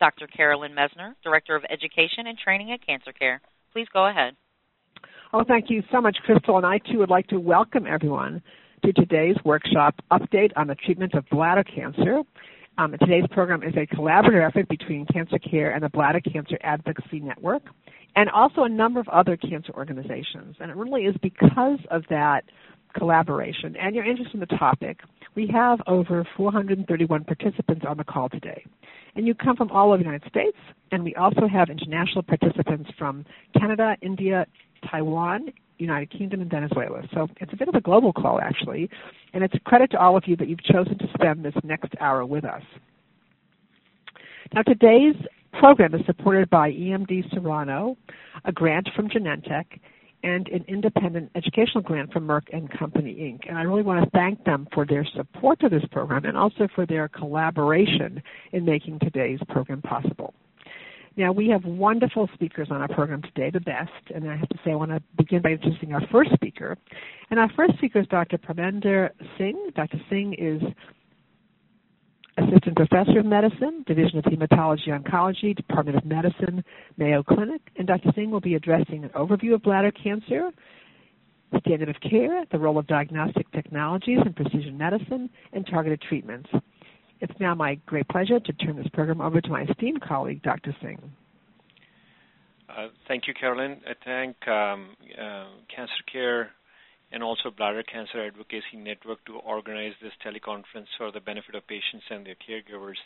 Dr. Carolyn Messner, Director of Education and Training at Cancer Care. Please go ahead. Oh, thank you so much, Crystal. And I too would like to welcome everyone to today's workshop update on the treatment of bladder cancer. Um, today's program is a collaborative effort between Cancer Care and the Bladder Cancer Advocacy Network, and also a number of other cancer organizations. And it really is because of that collaboration and your interest in the topic, we have over 431 participants on the call today. And you come from all over the United States, and we also have international participants from Canada, India, Taiwan, United Kingdom, and Venezuela. So it's a bit of a global call, actually. And it's a credit to all of you that you've chosen to spend this next hour with us. Now, today's program is supported by EMD Serono, a grant from Genentech, and an independent educational grant from Merck and Company Inc. And I really want to thank them for their support of this program and also for their collaboration in making today's program possible. Now, we have wonderful speakers on our program today, the best, and I have to say I want to begin by introducing our first speaker. And our first speaker is Dr. Parminder Singh. Dr. Singh is Assistant Professor of Medicine, Division of Hematology Oncology, Department of Medicine, Mayo Clinic, and Dr. Singh will be addressing an overview of bladder cancer, standard of care, the role of diagnostic technologies in precision medicine, and targeted treatments. It's now my great pleasure to turn this program over to my esteemed colleague, Dr. Singh. Uh, thank you, Carolyn. I thank um, uh, Cancer Care and also Bladder Cancer Advocacy Network to organize this teleconference for the benefit of patients and their caregivers.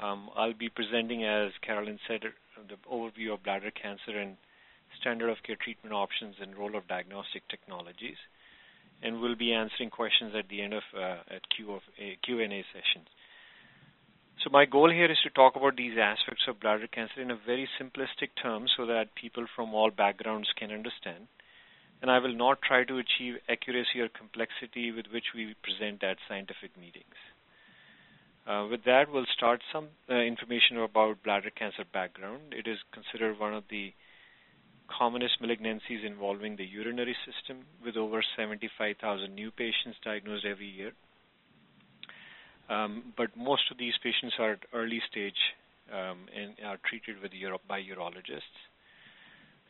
Um, I'll be presenting, as Carolyn said, the overview of bladder cancer and standard of care treatment options and role of diagnostic technologies. And we'll be answering questions at the end of uh, at Q of a Q&A sessions. So my goal here is to talk about these aspects of bladder cancer in a very simplistic term so that people from all backgrounds can understand and I will not try to achieve accuracy or complexity with which we present at scientific meetings. Uh, with that, we'll start some uh, information about bladder cancer background. It is considered one of the commonest malignancies involving the urinary system, with over 75,000 new patients diagnosed every year. Um, but most of these patients are at early stage um, and are treated with by urologists.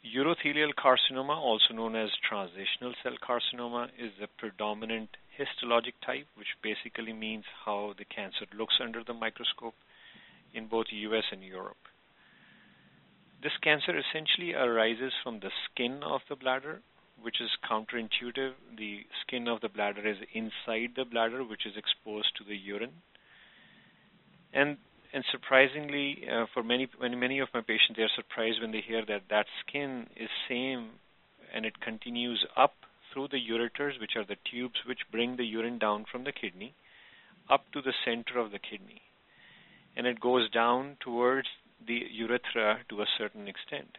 Urothelial carcinoma, also known as transitional cell carcinoma, is the predominant histologic type, which basically means how the cancer looks under the microscope in both US and Europe. This cancer essentially arises from the skin of the bladder, which is counterintuitive. The skin of the bladder is inside the bladder, which is exposed to the urine. And and surprisingly, uh, for many many of my patients, they are surprised when they hear that that skin is same and it continues up through the ureters, which are the tubes which bring the urine down from the kidney, up to the center of the kidney, and it goes down towards the urethra to a certain extent.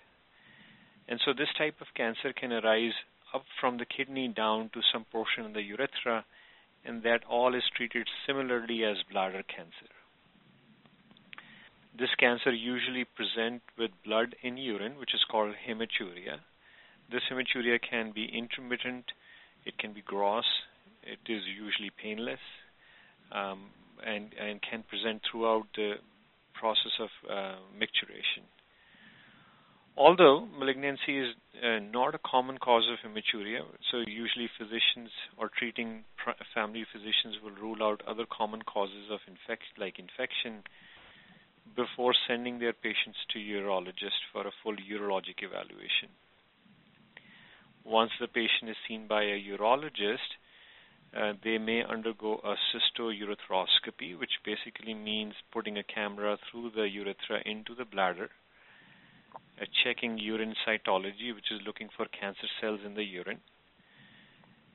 And so this type of cancer can arise up from the kidney down to some portion of the urethra, and that all is treated similarly as bladder cancer. This cancer usually present with blood in urine, which is called hematuria. This hematuria can be intermittent, it can be gross, it is usually painless, um, and, and can present throughout the process of uh, micturition. Although malignancy is uh, not a common cause of hematuria, so usually physicians or treating family physicians will rule out other common causes of infection, like infection, before sending their patients to urologist for a full urologic evaluation. Once the patient is seen by a urologist, uh, they may undergo a cystourethroscopy, which basically means putting a camera through the urethra into the bladder, uh, checking urine cytology, which is looking for cancer cells in the urine,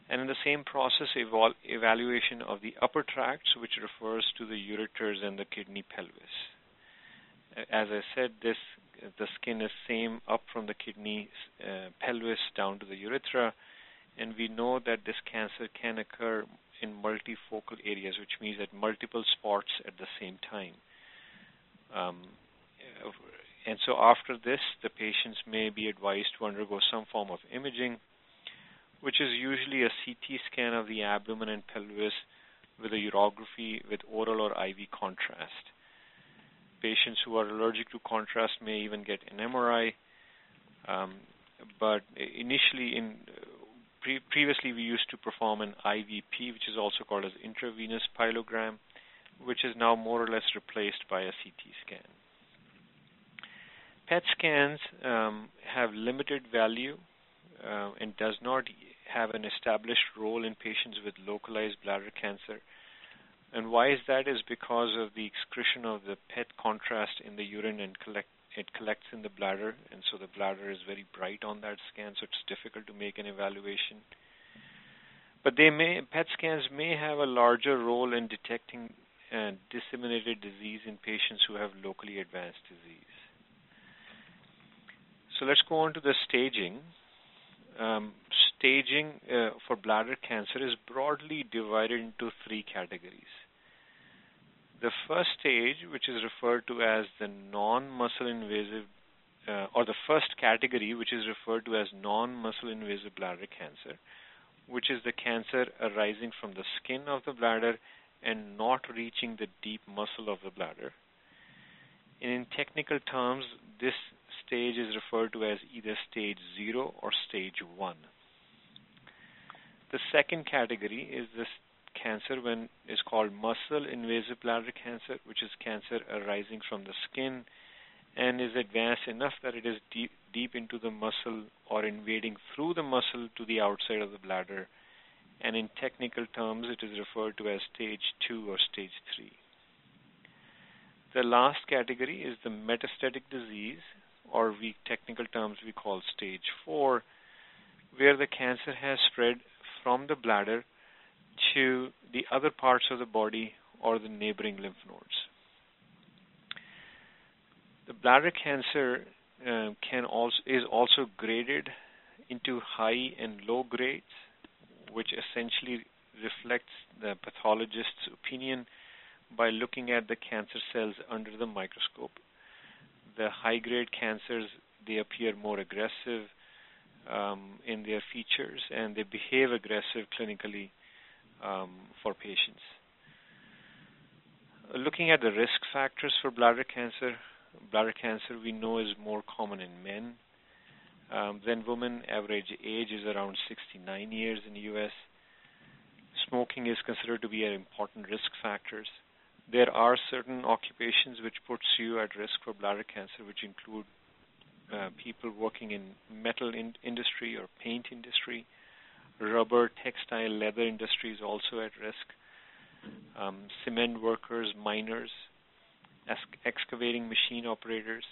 and in the same process, eval- evaluation of the upper tracts, which refers to the ureters and the kidney pelvis As I said, this the skin is same up from the kidney uh, pelvis down to the urethra, and we know that this cancer can occur in multifocal areas, which means at multiple spots at the same time. Um, and so after this, the patients may be advised to undergo some form of imaging, which is usually a CT scan of the abdomen and pelvis with a urography with oral or IV contrast. Patients who are allergic to contrast may even get an MRI. Um, but initially, in pre- previously we used to perform an IVP, which is also called as intravenous pyelogram, which is now more or less replaced by a CT scan. PET scans um, have limited value uh, and does not have an established role in patients with localized bladder cancer. And why is that? Is because of the excretion of the PET contrast in the urine and collect, it collects in the bladder, and so the bladder is very bright on that scan, so it's difficult to make an evaluation. But they may PET scans may have a larger role in detecting uh, disseminated disease in patients who have locally advanced disease. So let's go on to the staging. Um, staging uh, for bladder cancer is broadly divided into three categories. The first stage, which is referred to as the non-muscle invasive, uh, or the first category, which is referred to as non-muscle invasive bladder cancer, which is the cancer arising from the skin of the bladder and not reaching the deep muscle of the bladder. And in technical terms, this stage is referred to as either stage 0 or stage 1. The second category is this cancer when is called muscle invasive bladder cancer, which is cancer arising from the skin and is advanced enough that it is deep, deep into the muscle or invading through the muscle to the outside of the bladder. And in technical terms, it is referred to as stage 2 or stage 3. The last category is the metastatic disease, or we technical terms we call stage 4, where the cancer has spread from the bladder to the other parts of the body or the neighboring lymph nodes. The bladder cancer uh, can also is also graded into high and low grades, which essentially reflects the pathologist's opinion by looking at the cancer cells under the microscope. The high grade cancers they appear more aggressive um, in their features and they behave aggressive clinically um, for patients. Looking at the risk factors for bladder cancer, bladder cancer we know is more common in men um, than women. Average age is around 69 years in the U.S. Smoking is considered to be an important risk factors. There are certain occupations which puts you at risk for bladder cancer, which include uh, people working in metal in industry or paint industry, rubber, textile, leather industry is also at risk. Um, cement workers, miners, excavating machine operators,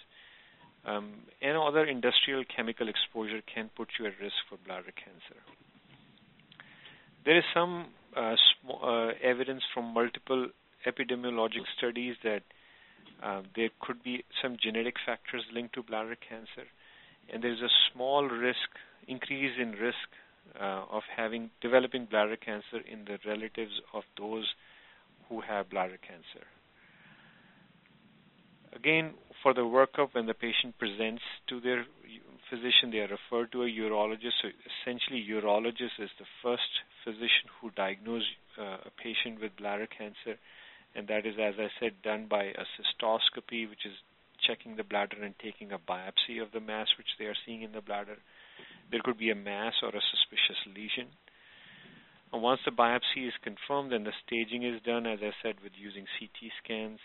um, and other industrial chemical exposure can put you at risk for bladder cancer. There is some uh, uh, evidence from multiple epidemiologic studies that uh, there could be some genetic factors linked to bladder cancer, and there's a small risk, increase in risk uh, of having developing bladder cancer in the relatives of those who have bladder cancer. Again, for the workup, when the patient presents to their physician, they are referred to a urologist. So essentially, urologist is the first physician who diagnoses uh, a patient with bladder cancer, and that is, as I said, done by a cystoscopy, which is checking the bladder and taking a biopsy of the mass which they are seeing in the bladder. There could be a mass or a suspicious lesion. And once the biopsy is confirmed, then the staging is done, as I said, with using CT scans.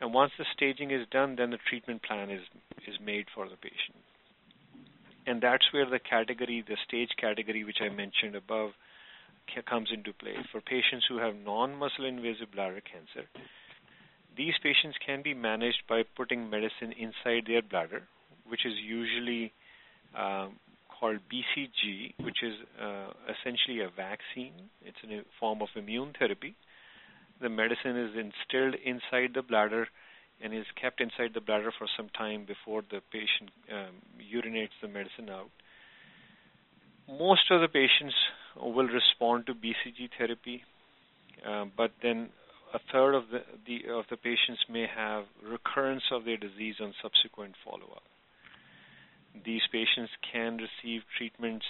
And once the staging is done, then the treatment plan is is made for the patient. And that's where the category, the stage category, which I mentioned above, comes into play. For patients who have non-muscle invasive bladder cancer, these patients can be managed by putting medicine inside their bladder, which is usually um, called BCG, which is uh, essentially a vaccine. It's a form of immune therapy. The medicine is instilled inside the bladder and is kept inside the bladder for some time before the patient um, urinates the medicine out. Most of the patients will respond to BCG therapy, uh, but then a third of the, the, of the patients may have recurrence of their disease on subsequent follow-up. These patients can receive treatments,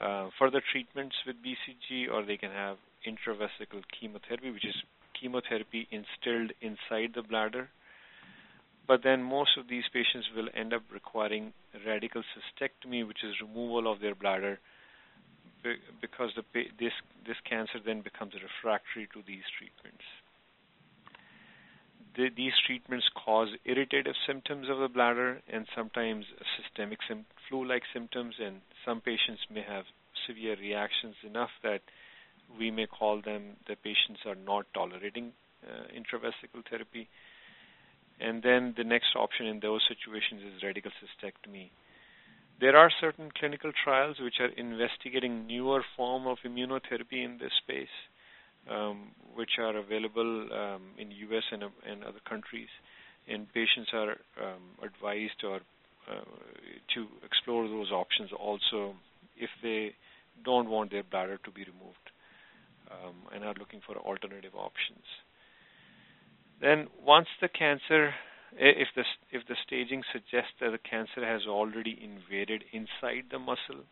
uh, further treatments with BCG, or they can have intravesical chemotherapy, which is chemotherapy instilled inside the bladder. But then most of these patients will end up requiring radical cystectomy, which is removal of their bladder, because the, this this cancer then becomes refractory to these treatments. The, these treatments cause irritative symptoms of the bladder and sometimes systemic sim- flu-like symptoms, and some patients may have severe reactions enough that we may call them the patients are not tolerating uh, intravesical therapy. And then the next option in those situations is radical cystectomy. There are certain clinical trials which are investigating newer form of immunotherapy in this space, um, which are available um, in U.S. And, and, other countries, and patients are um, advised or uh, to explore those options also if they don't want their bladder to be removed um, and are looking for alternative options. Then once the cancer, if the if the staging suggests that the cancer has already invaded inside the muscle,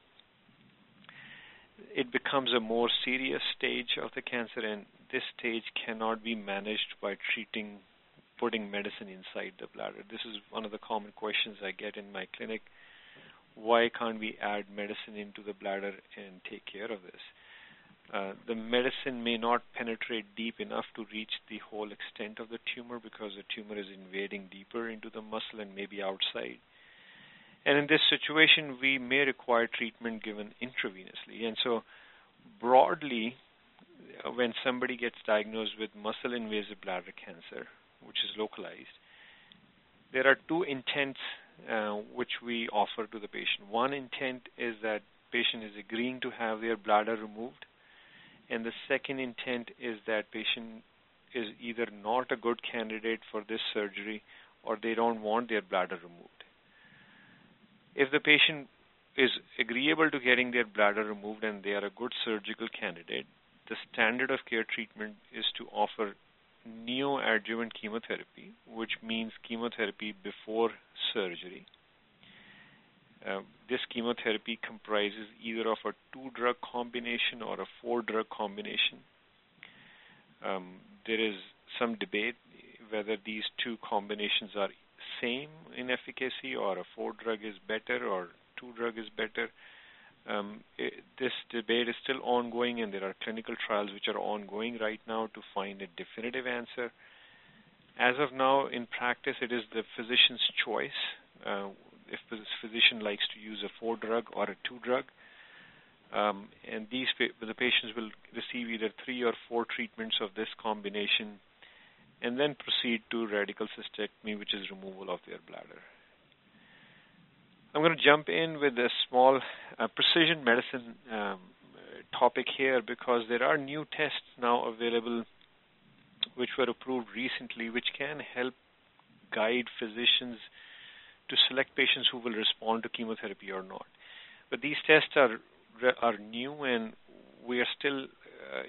it becomes a more serious stage of the cancer, and this stage cannot be managed by treating, putting medicine inside the bladder. This is one of the common questions I get in my clinic. Why can't we add medicine into the bladder and take care of this? Uh, the medicine may not penetrate deep enough to reach the whole extent of the tumor because the tumor is invading deeper into the muscle and maybe outside. And in this situation, we may require treatment given intravenously. And so, broadly, when somebody gets diagnosed with muscle invasive bladder cancer, which is localized, there are two intents uh, which we offer to the patient. One intent is that patient is agreeing to have their bladder removed and the second intent is that patient is either not a good candidate for this surgery or they don't want their bladder removed. If the patient is agreeable to getting their bladder removed and they are a good surgical candidate, the standard of care treatment is to offer neoadjuvant chemotherapy, which means chemotherapy before surgery. Uh, this chemotherapy comprises either of a two-drug combination or a four-drug combination. Um, there is some debate whether these two combinations are same in efficacy or a four-drug is better or two-drug is better. Um, it, this debate is still ongoing, and there are clinical trials which are ongoing right now to find a definitive answer. As of now, in practice, it is the physician's choice uh, if the physician likes to use a four drug or a two drug. Um, and these the patients will receive either three or four treatments of this combination, and then proceed to radical cystectomy, which is removal of their bladder. I'm going to jump in with a small uh, precision medicine um, topic here because there are new tests now available which were approved recently, which can help guide physicians to select patients who will respond to chemotherapy or not. But these tests are are new, and we are still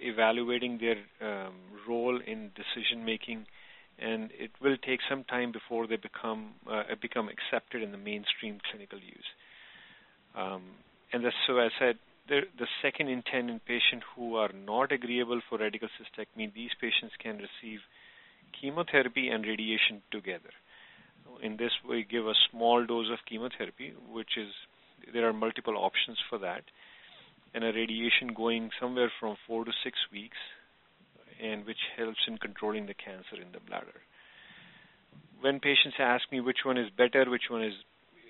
evaluating their um, role in decision making, and it will take some time before they become uh, become accepted in the mainstream clinical use. Um, and so, as I said, the, the second intent in patients who are not agreeable for radical cystectomy, these patients can receive chemotherapy and radiation together in this we give a small dose of chemotherapy, which is there are multiple options for that, and a radiation going somewhere from four to six weeks, and which helps in controlling the cancer in the bladder. When patients ask me which one is better, which one is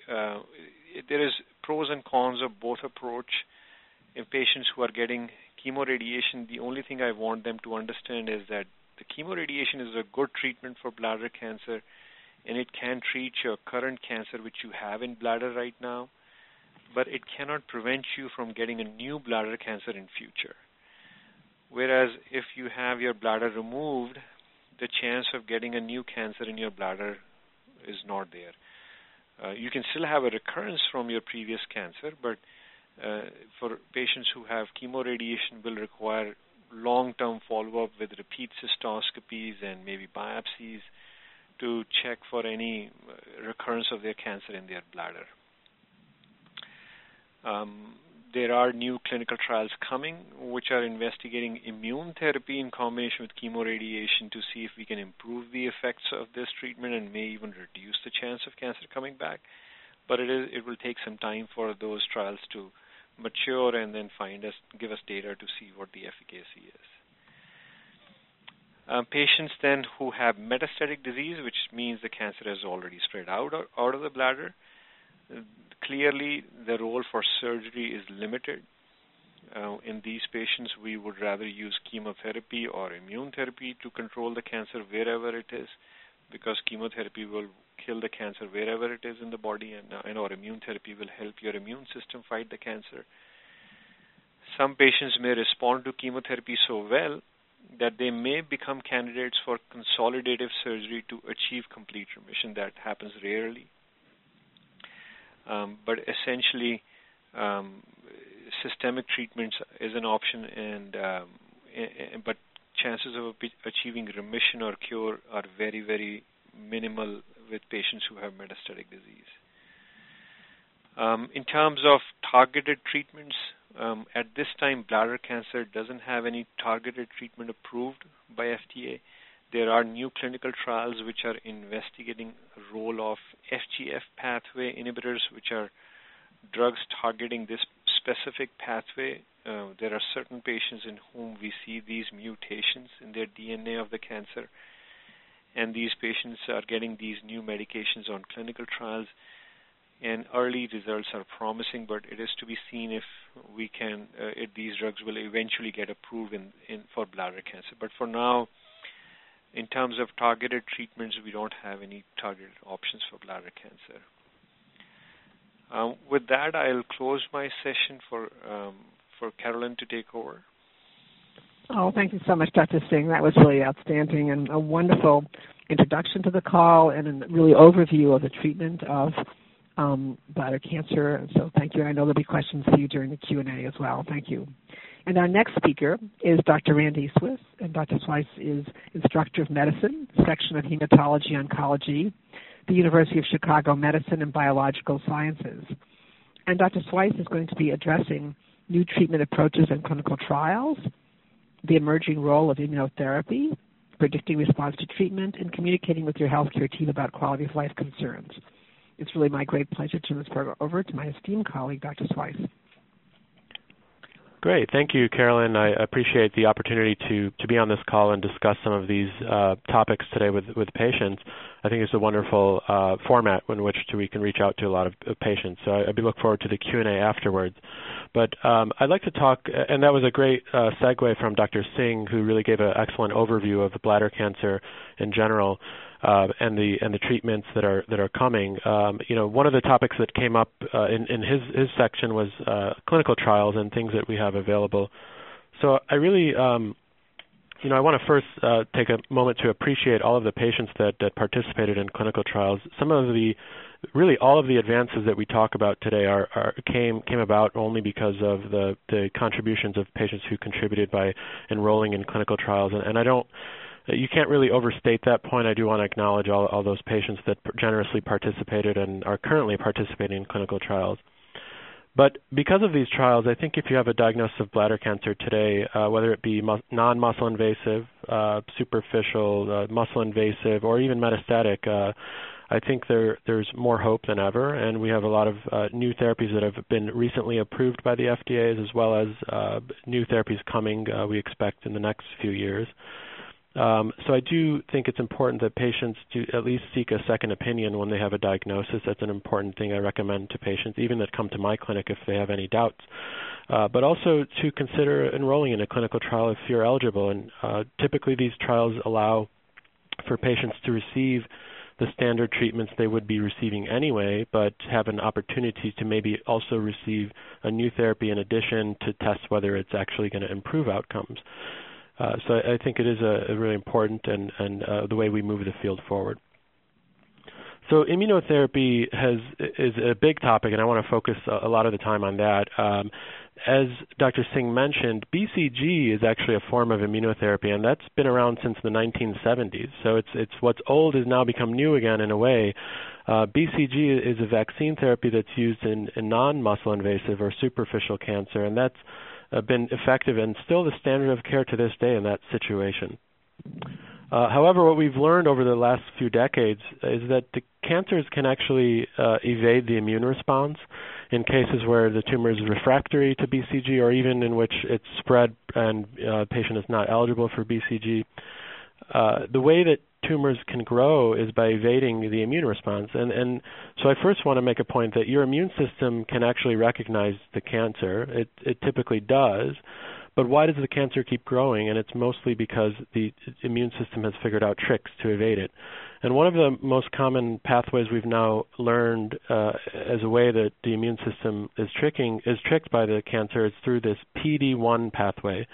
uh, there is pros and cons of both approach. In patients who are getting chemoradiation, the only thing I want them to understand is that the chemoradiation is a good treatment for bladder cancer and it can treat your current cancer which you have in bladder right now, but it cannot prevent you from getting a new bladder cancer in future. Whereas if you have your bladder removed, the chance of getting a new cancer in your bladder is not there. Uh, you can still have a recurrence from your previous cancer, but uh, for patients who have chemoradiation will require long-term follow-up with repeat cystoscopies and maybe biopsies to check for any uh, recurrence of their cancer in their bladder. Um, there are new clinical trials coming which are investigating immune therapy in combination with chemoradiation to see if we can improve the effects of this treatment and may even reduce the chance of cancer coming back. But it is it will take some time for those trials to mature and then find us give us data to see what the efficacy is. Um, patients then who have metastatic disease, which means the cancer has already spread out out of the bladder, clearly the role for surgery is limited. Uh, in these patients, we would rather use chemotherapy or immune therapy to control the cancer wherever it is, because chemotherapy will kill the cancer wherever it is in the body, and, uh, and our immune therapy will help your immune system fight the cancer. Some patients may respond to chemotherapy so well that they may become candidates for consolidative surgery to achieve complete remission. That happens rarely. Um, but essentially, um, systemic treatments is an option, and um, but chances of achieving remission or cure are very, very minimal with patients who have metastatic disease. Um, in terms of targeted treatments, um, at this time, bladder cancer doesn't have any targeted treatment approved by FDA. There are new clinical trials which are investigating role of FGF pathway inhibitors, which are drugs targeting this specific pathway. Uh, there are certain patients in whom we see these mutations in their DNA of the cancer, and these patients are getting these new medications on clinical trials. And early results are promising, but it is to be seen if we can, uh, if these drugs will eventually get approved in, in for bladder cancer. But for now, in terms of targeted treatments, we don't have any targeted options for bladder cancer. Um, with that, I'll close my session for um, for Carolyn to take over. Oh, thank you so much, Dr. Singh. That was really outstanding and a wonderful introduction to the call and a really overview of the treatment of um, bladder cancer. So thank you. And I know there'll be questions for you during the Q&A as well. Thank you. And our next speaker is Dr. Randy Sweis, and Dr. Sweis is Instructor of Medicine, Section of Hematology Oncology, the University of Chicago Medicine and Biological Sciences. And Dr. Sweis is going to be addressing new treatment approaches and clinical trials, the emerging role of immunotherapy, predicting response to treatment, and communicating with your healthcare team about quality of life concerns. It's really my great pleasure to turn this program over to my esteemed colleague, Dr. Sweis. Great. Thank you, Carolyn. I appreciate the opportunity to, to be on this call and discuss some of these uh, topics today with, with patients. I think it's a wonderful uh, format in which to, we can reach out to a lot of, of patients. So I, I look forward to the Q&A afterwards. But um, I'd like to talk, and that was a great uh, segue from Dr. Singh, who really gave an excellent overview of bladder cancer in general and the and the treatments that are that are coming. Um, you know, one of the topics that came up uh, in his his section was uh, clinical trials and things that we have available. So I really um, you know, I want to first uh, take a moment to appreciate all of the patients that, that participated in clinical trials. Some of the, really all of the advances that we talk about today came came about only because of the the contributions of patients who contributed by enrolling in clinical trials. And I don't you can't really overstate that point. I do want to acknowledge all, all those patients that generously participated and are currently participating in clinical trials. But because of these trials, I think if you have a diagnosis of bladder cancer today, uh, whether it be mu- non-muscle invasive, uh, superficial, uh, muscle invasive, or even metastatic, uh, I think there, there's more hope than ever, and we have a lot of uh, new therapies that have been recently approved by the FDA, as well as uh, new therapies coming. we expect in the next few years. Um, so I do think it's important that patients do at least seek a second opinion when they have a diagnosis. That's an important thing I recommend to patients, even that come to my clinic if they have any doubts. Uh, but also to consider enrolling in a clinical trial if you're eligible. And uh, typically these trials allow for patients to receive the standard treatments they would be receiving anyway, but have an opportunity to maybe also receive a new therapy in addition to test whether it's actually going to improve outcomes. Uh, so I, think it is a, really important and, uh, the way we move the field forward. So immunotherapy has is a big topic, and I want to focus a, lot of the time on that. Um, as Dr. Singh mentioned, BCG is actually a form of immunotherapy, and that's been around since the 1970s. So it's it's what's old has now become new again in a way. Uh, BCG is a vaccine therapy that's used in, non-muscle invasive or superficial cancer, and that's been effective and still the standard of care to this day in that situation. Uh, however, what we've learned over the last few decades is that the cancers can actually uh, evade the immune response in cases where the tumor is refractory to BCG or even in which it's spread and uh, patient is not eligible for BCG. Uh, the way that tumors can grow is by evading the immune response. And, and so I first want to make a point that your immune system can actually recognize the cancer. It, it typically does. But why does the cancer keep growing? And it's mostly because the immune system has figured out tricks to evade it. And one of the most common pathways we've now learned uh, as a way that the immune system is tricking is tricked by the cancer is through this PD1 pathway.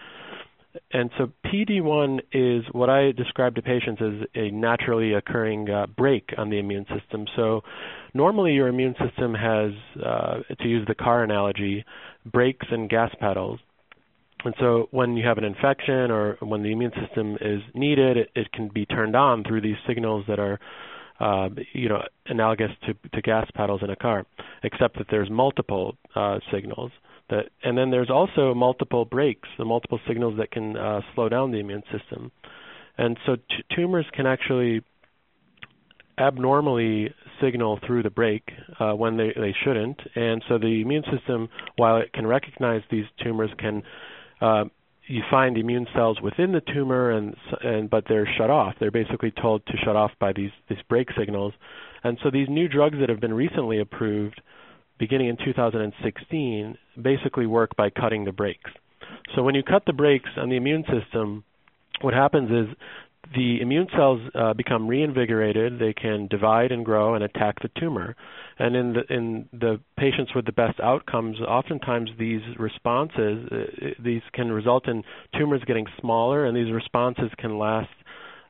And so PD1 is what I describe to patients as a naturally occurring uh, brake on the immune system. So normally your immune system has, uh, to use the car analogy, brakes and gas pedals. And so when you have an infection or when the immune system is needed, it, it can be turned on through these signals that are, uh, you know, analogous to, to gas pedals in a car, except that there's multiple uh, signals. That, and then there's also multiple brakes, the multiple signals that can uh, slow down the immune system. And so t- tumors can actually abnormally signal through the brake uh, when they, they shouldn't. And so the immune system, while it can recognize these tumors, can uh, you find immune cells within the tumor, and and but they're shut off. They're basically told to shut off by these these brake signals, and so these new drugs that have been recently approved, beginning in 2016, basically work by cutting the brakes. So when you cut the brakes on the immune system, what happens is the immune cells uh, become reinvigorated. They can divide and grow and attack the tumor. And in the in the patients with the best outcomes, oftentimes these responses uh, these can result in tumors getting smaller, and these responses can last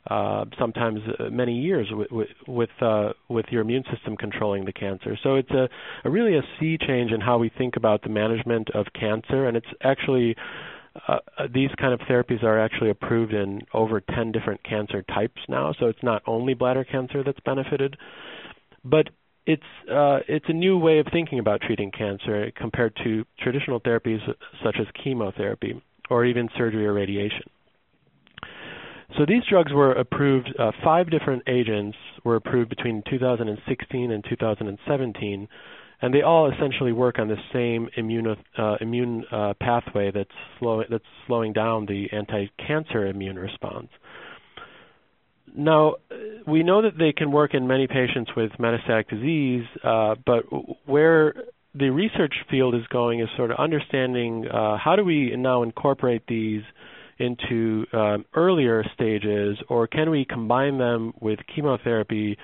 uh, sometimes uh, many years with with, uh, with your immune system controlling the cancer. So it's a, a really a sea change in how we think about the management of cancer, and it's actually uh, uh, these kind of therapies are actually approved in over 10 different cancer types now, so it's not only bladder cancer that's benefited, but it's uh, it's a new way of thinking about treating cancer compared to traditional therapies such as chemotherapy or even surgery or radiation. So these drugs were approved. Uh, five different agents were approved between 2016 and 2017 and they all essentially work on the same immune uh, immune uh, pathway that's slow, that's slowing down the anti-cancer immune response. Now, we know that they can work in many patients with metastatic disease, uh, but where the research field is going is sort of understanding uh, how do we now incorporate these into um, earlier stages, or can we combine them with chemotherapy?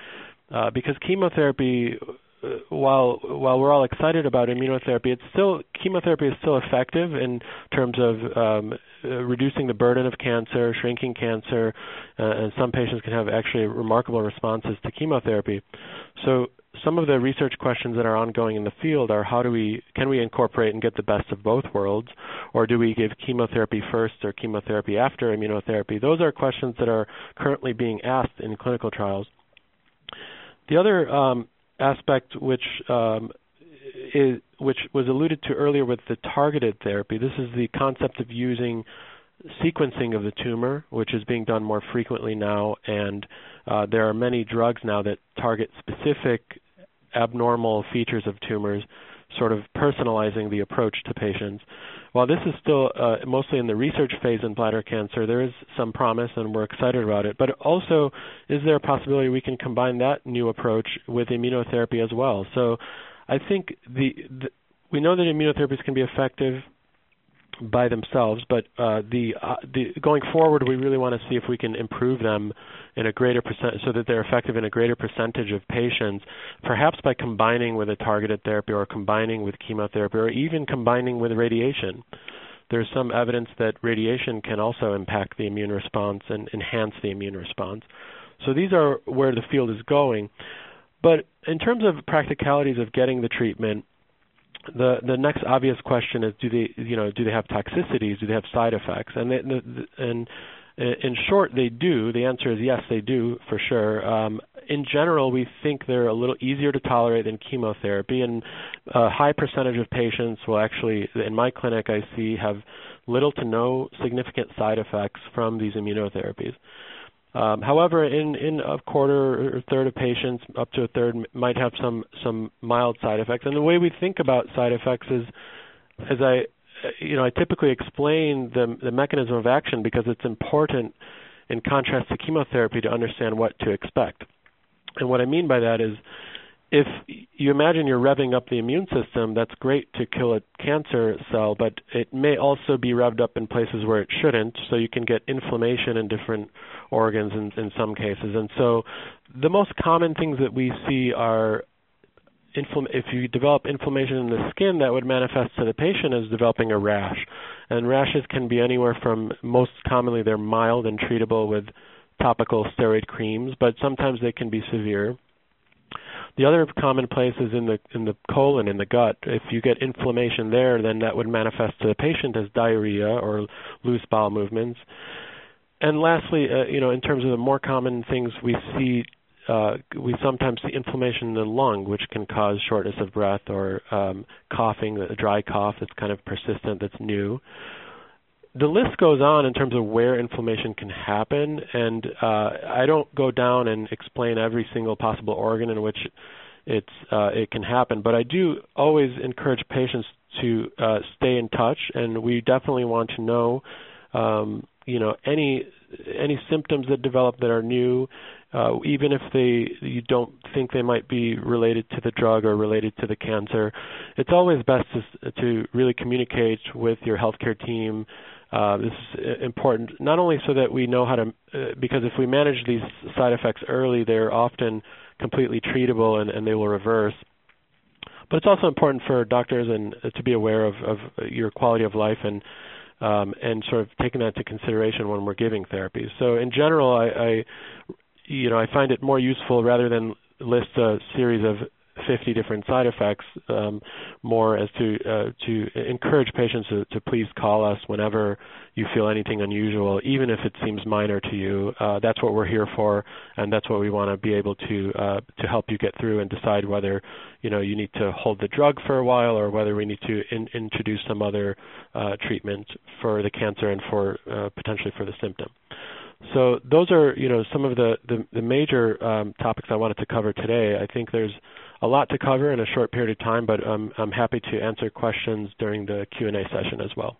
Uh, because chemotherapy uh, while while we're all excited about immunotherapy, it's still chemotherapy is still effective in terms of um, uh, reducing the burden of cancer, shrinking cancer, uh, and some patients can have actually remarkable responses to chemotherapy. So some of the research questions that are ongoing in the field are how do we can we incorporate and get the best of both worlds, or do we give chemotherapy first or chemotherapy after immunotherapy? Those are questions that are currently being asked in clinical trials. The other um, aspect which um, is, which was alluded to earlier with the targeted therapy. This is the concept of using sequencing of the tumor, which is being done more frequently now, and uh, there are many drugs now that target specific abnormal features of tumors, sort of personalizing the approach to patients. While this is still uh, mostly in the research phase in bladder cancer, there is some promise and we're excited about it. But also, is there a possibility we can combine that new approach with immunotherapy as well? So I think the, the we know that immunotherapies can be effective by themselves, but uh, the, uh, the going forward, we really want to see if we can improve them in a greater percent, so that they're effective in a greater percentage of patients, perhaps by combining with a targeted therapy or combining with chemotherapy or even combining with radiation. there's some evidence that radiation can also impact the immune response and enhance the immune response. So these are where the field is going. But in terms of practicalities of getting the treatment, the the next obvious question is do they you know do they have toxicities do they have side effects and they, and in short they do. The answer is yes they do for sure. Um, in general we think they're a little easier to tolerate than chemotherapy and a high percentage of patients will actually in my clinic I see have little to no significant side effects from these immunotherapies. Um, however, in, in a quarter or third of patients, up to a third, might have some some mild side effects. And the way we think about side effects is, as I, you know, I typically explain the the mechanism of action because it's important, in contrast to chemotherapy, to understand what to expect. And what I mean by that is, if you imagine you're revving up the immune system, that's great to kill a cancer cell, but it may also be revved up in places where it shouldn't, so you can get inflammation in different organs in, in some cases. And so the most common things that we see are if you develop inflammation in the skin that would manifest to the patient as developing a rash. And rashes can be anywhere from most commonly they're mild and treatable with topical steroid creams, but sometimes they can be severe. The other common place is in the in the colon in the gut. If you get inflammation there, then that would manifest to the patient as diarrhea or loose bowel movements. And lastly, uh, you know, in terms of the more common things we see, uh, we sometimes see inflammation in the lung, which can cause shortness of breath or um, coughing, a dry cough that's kind of persistent, that's new. The list goes on in terms of where inflammation can happen, and uh, I don't go down and explain every single possible organ in which it's uh, it can happen, but I do always encourage patients to uh, stay in touch, and we definitely want to know um, you know any any symptoms that develop that are new, uh, even if they you don't think they might be related to the drug or related to the cancer, it's always best to to really communicate with your healthcare team. Uh, this is important not only so that we know how to, uh, because if we manage these side effects early, they're often completely treatable and, and they will reverse. But it's also important for doctors and uh, to be aware of, of your quality of life and um, and sort of taking that into consideration when we're giving therapies. So in general, I, I you know I find it more useful rather than list a series of 50 different side effects, um, more as to uh, to encourage patients to, to, please call us whenever you feel anything unusual, even if it seems minor to you. Uh, that's what we're here for, and that's what we want to be able to uh, to help you get through and decide whether you know you need to hold the drug for a while or whether we need to in, introduce some other uh, treatment for the cancer and for uh, potentially for the symptom. So those are, you know, some of the major um, topics I wanted to cover today. I think there's a lot to cover in a short period of time, but I'm happy to answer questions during the Q&A session as well.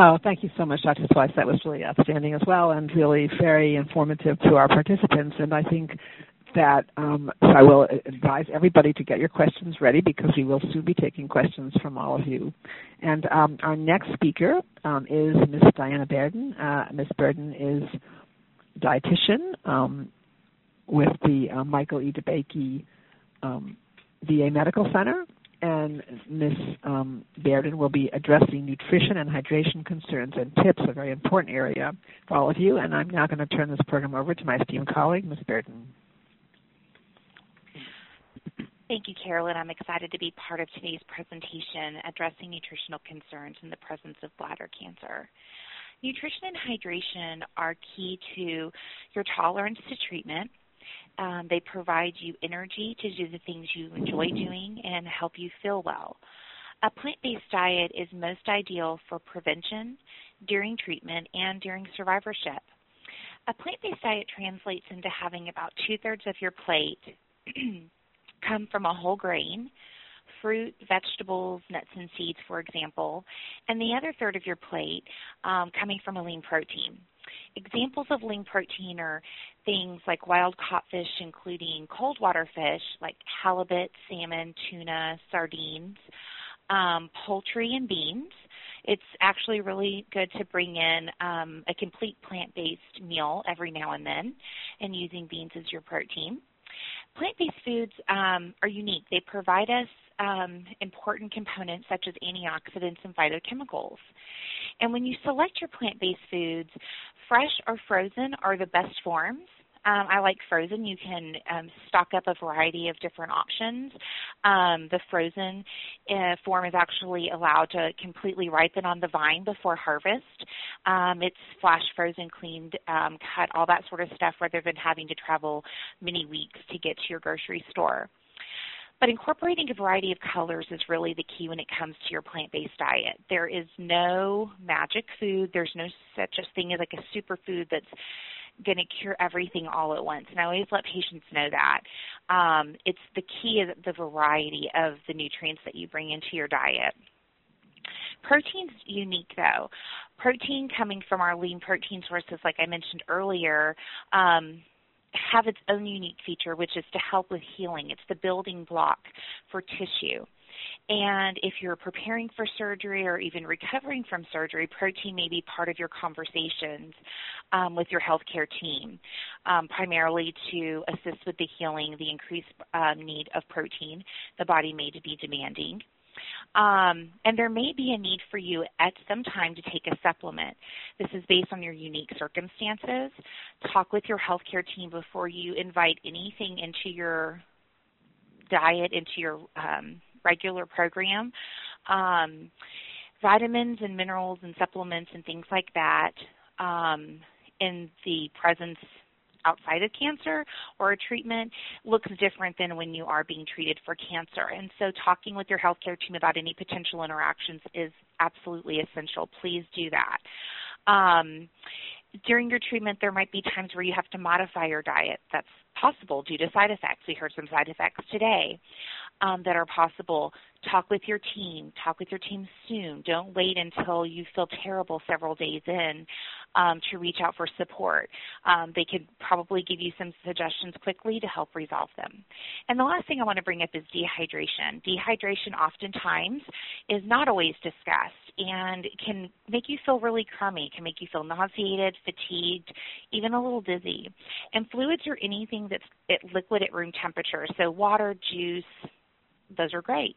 Oh, thank you so much, Dr. Sweis. That was really outstanding as well, and really very informative to our participants. And I think that um, so I will advise everybody to get your questions ready because we will soon be taking questions from all of you. And um, our next speaker um, is Ms. Diana Burden. Uh, Ms. Burden is dietitian um, with the uh, Michael E. DeBakey um, VA Medical Center, and Ms. Um, will be addressing nutrition and hydration concerns and tips, a very important area for all of you. And I'm now going to turn this program over to my esteemed colleague, Ms. Bairden. Thank you, Carolyn. I'm excited to be part of today's presentation addressing nutritional concerns in the presence of bladder cancer. Nutrition and hydration are key to your tolerance to treatment um, they provide you energy to do the things you enjoy doing and help you feel well. A plant based diet is most ideal for prevention, during treatment, and during survivorship. A plant based diet translates into having about two thirds of your plate come from a whole grain, fruit, vegetables, nuts, and seeds, for example, and the other third of your plate um, coming from a lean protein. Examples of lean protein are things like wild caught fish, including cold water fish like halibut, salmon, tuna, sardines, um, poultry, and beans. It's actually really good to bring in um, a complete plant based meal every now and then and using beans as your protein. Plant based foods um, are unique. They provide us um, important components such as antioxidants and phytochemicals. And when you select your plant based foods, fresh or frozen are the best forms. Um, I like frozen. You can um, stock up a variety of different options. Um, the frozen uh, form is actually allowed to completely ripen on the vine before harvest. Um, it's flash frozen, cleaned, um, cut, all that sort of stuff, rather than having to travel many weeks to get to your grocery store. But incorporating a variety of colors is really the key when it comes to your plant based diet. There is no magic food, there's no such a thing as like a superfood that's going to cure everything all at once. And I always let patients know that. Um, it's the key is the variety of the nutrients that you bring into your diet. Protein's unique though. Protein coming from our lean protein sources, like I mentioned earlier, um, have its own unique feature, which is to help with healing. It's the building block for tissue. And if you're preparing for surgery or even recovering from surgery, protein may be part of your conversations um, with your healthcare team, um, primarily to assist with the healing, the increased um, need of protein the body may be demanding. Um, and there may be a need for you at some time to take a supplement. This is based on your unique circumstances. Talk with your healthcare team before you invite anything into your diet, into your um, regular program. Um, vitamins and minerals and supplements and things like that um, in the presence outside of cancer or a treatment looks different than when you are being treated for cancer. And so talking with your healthcare team about any potential interactions is absolutely essential. Please do that. Um, during your treatment, there might be times where you have to modify your diet. That's possible due to side effects. We heard some side effects today um, that are possible. Talk with your team. Talk with your team soon. Don't wait until you feel terrible several days in um, to reach out for support. Um, they could probably give you some suggestions quickly to help resolve them. And the last thing I want to bring up is dehydration. Dehydration oftentimes is not always discussed and can make you feel really crummy, can make you feel nauseated, fatigued, even a little dizzy. And fluids are anything that's liquid at room temperature, so water, juice, those are great.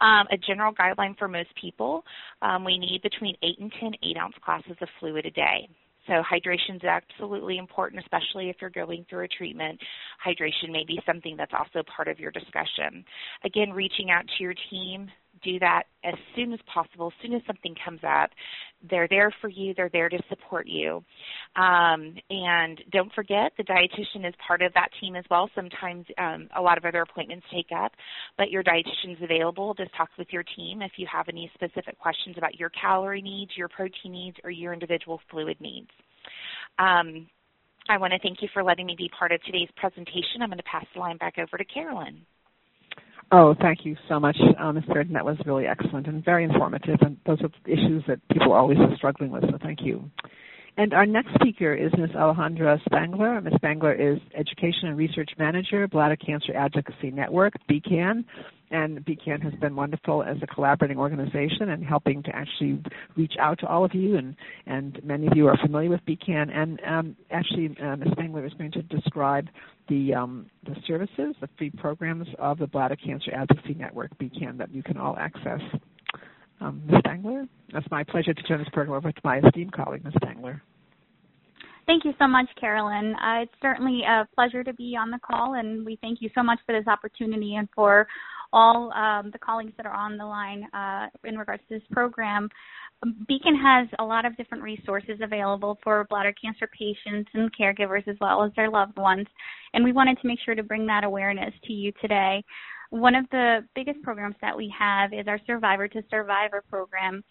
Um, a general guideline for most people, um, we need between 8 and 10 8 ounce glasses of fluid a day. So hydration is absolutely important, especially if you're going through a treatment. Hydration may be something that's also part of your discussion. Again, reaching out to your team, do that as soon as possible. As soon as something comes up, they're there for you. They're there to support you. Um, and don't forget, the dietitian is part of that team as well. Sometimes um, a lot of other appointments take up, but your dietitian is available to talk with your team if you have any specific questions about your calorie needs, your protein needs, or your individual fluid needs. Um, I want to thank you for letting me be part of today's presentation. I'm going to pass the line back over to Carolyn. Oh, thank you so much, uh, Ms. That was really excellent and very informative, and those are issues that people are always are struggling with, so thank you. And our next speaker is Ms. Alejandra Spangler. Ms. Spangler is Education and Research Manager, Bladder Cancer Advocacy Network, BCAN. And BCAN has been wonderful as a collaborating organization and helping to actually reach out to all of you. And, and many of you are familiar with BCAN. And um, actually, uh, Ms. Spangler is going to describe the, um, the services, the free programs of the Bladder Cancer Advocacy Network, BCAN, that you can all access. Um, Ms. Spangler, it's my pleasure to turn this program over to my esteemed colleague, Ms. Spangler. Thank you so much, Carolyn. Uh, it's certainly a pleasure to be on the call, and we thank you so much for this opportunity and for all um, the colleagues that are on the line uh, in regards to this program. BCAN has a lot of different resources available for bladder cancer patients and caregivers as well as their loved ones, and we wanted to make sure to bring that awareness to you today. One of the biggest programs that we have is our Survivor to Survivor program.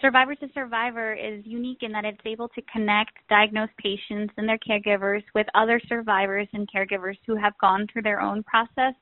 Survivor to Survivor is unique in that it's able to connect diagnosed patients and their caregivers with other survivors and caregivers who have gone through their own process